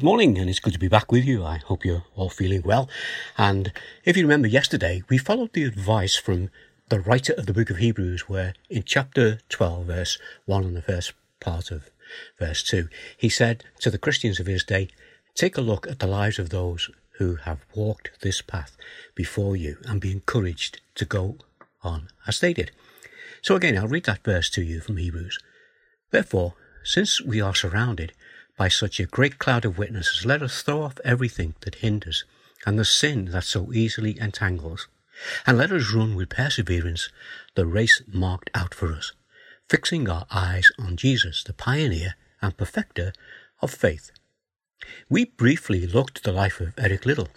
Good morning, and it's good to be back with you. I hope you're all feeling well. And if you remember yesterday, we followed the advice from the writer of the book of Hebrews, where in chapter 12, verse 1 and the first part of verse 2, he said to the Christians of his day, Take a look at the lives of those who have walked this path before you and be encouraged to go on as they did. So again, I'll read that verse to you from Hebrews. Therefore, since we are surrounded by such a great cloud of witnesses, let us throw off everything that hinders and the sin that so easily entangles, and let us run with perseverance the race marked out for us, fixing our eyes on Jesus, the pioneer and perfecter of faith. We briefly looked at the life of Eric Liddell,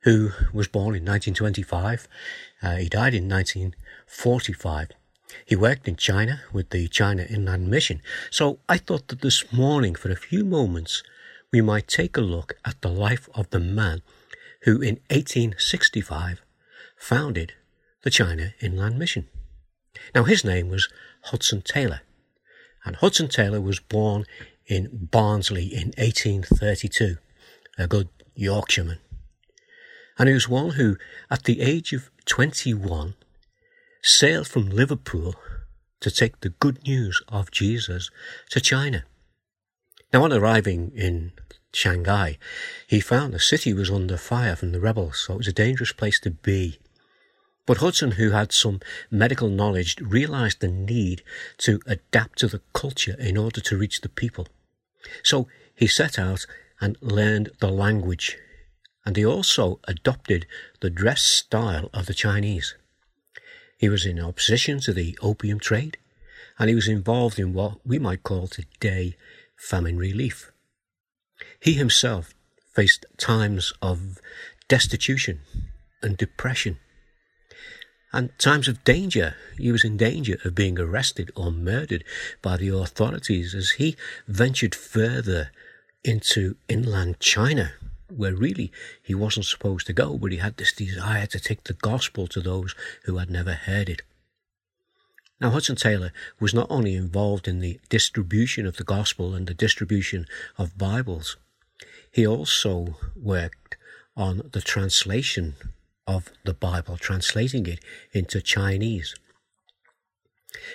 who was born in 1925. Uh, he died in 1945. He worked in China with the China Inland Mission. So I thought that this morning, for a few moments, we might take a look at the life of the man who in 1865 founded the China Inland Mission. Now his name was Hudson Taylor, and Hudson Taylor was born in Barnsley in 1832, a good Yorkshireman. And he was one who, at the age of 21, sailed from Liverpool to take the good news of Jesus to China. Now, on arriving in Shanghai, he found the city was under fire from the rebels, so it was a dangerous place to be. But Hudson, who had some medical knowledge, realized the need to adapt to the culture in order to reach the people. So he set out and learned the language, and he also adopted the dress style of the Chinese. He was in opposition to the opium trade, and he was involved in what we might call today famine relief. He himself faced times of destitution and depression and times of danger. He was in danger of being arrested or murdered by the authorities as he ventured further into inland China where really he wasn't supposed to go, but he had this desire to take the gospel to those who had never heard it. Now, Hudson Taylor was not only involved in the distribution of the gospel and the distribution of Bibles, he also worked on the translation of the Bible, translating it into Chinese.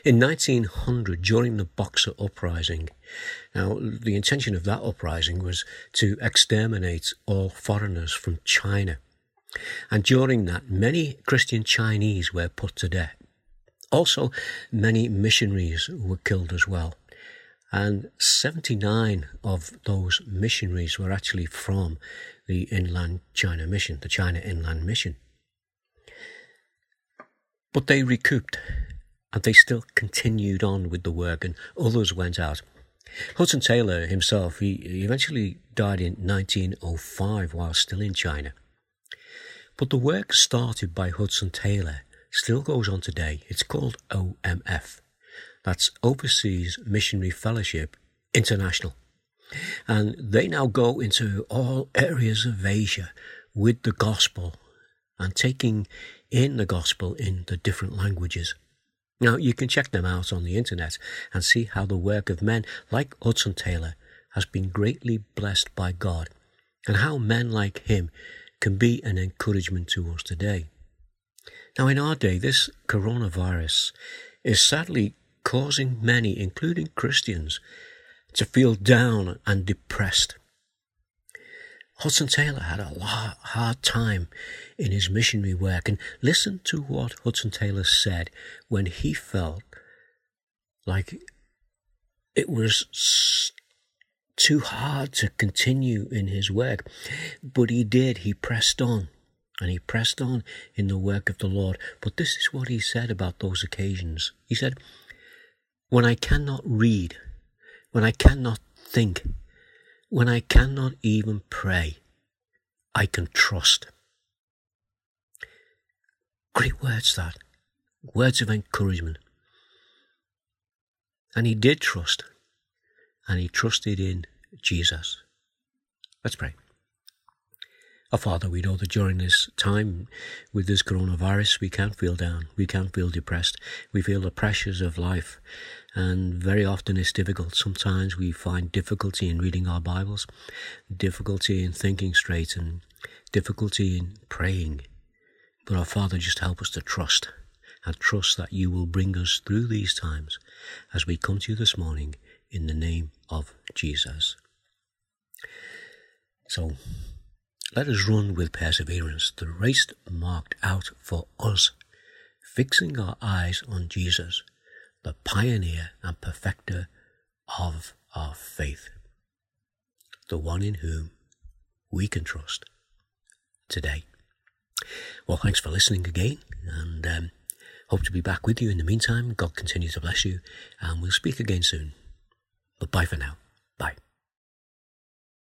In 1900, during the Boxer Uprising, now the intention of that uprising was to exterminate all foreigners from China. And during that, many Christian Chinese were put to death. Also, many missionaries were killed as well. And 79 of those missionaries were actually from the Inland China Mission, the China Inland Mission. But they recouped and they still continued on with the work, and others went out. Hudson Taylor himself, he eventually died in 1905 while still in China. But the work started by Hudson Taylor still goes on today. It's called OMF. That's Overseas Missionary Fellowship International. And they now go into all areas of Asia with the gospel and taking in the gospel in the different languages. Now, you can check them out on the internet and see how the work of men like Hudson Taylor has been greatly blessed by God and how men like him can be an encouragement to us today. Now, in our day, this coronavirus is sadly causing many, including Christians, to feel down and depressed. Hudson Taylor had a hard time in his missionary work. And listen to what Hudson Taylor said when he felt like it was too hard to continue in his work. But he did, he pressed on. And he pressed on in the work of the Lord. But this is what he said about those occasions. He said, When I cannot read, when I cannot think, when I cannot even pray, I can trust. Great words that. Words of encouragement. And he did trust. And he trusted in Jesus. Let's pray. Our Father, we know that during this time with this coronavirus, we can't feel down, we can't feel depressed, we feel the pressures of life, and very often it's difficult. Sometimes we find difficulty in reading our Bibles, difficulty in thinking straight, and difficulty in praying. But our Father, just help us to trust and trust that you will bring us through these times as we come to you this morning in the name of Jesus. So, let us run with perseverance the race marked out for us, fixing our eyes on Jesus, the pioneer and perfecter of our faith, the one in whom we can trust today. Well, thanks for listening again, and um, hope to be back with you in the meantime. God continue to bless you, and we'll speak again soon. But bye for now. Bye.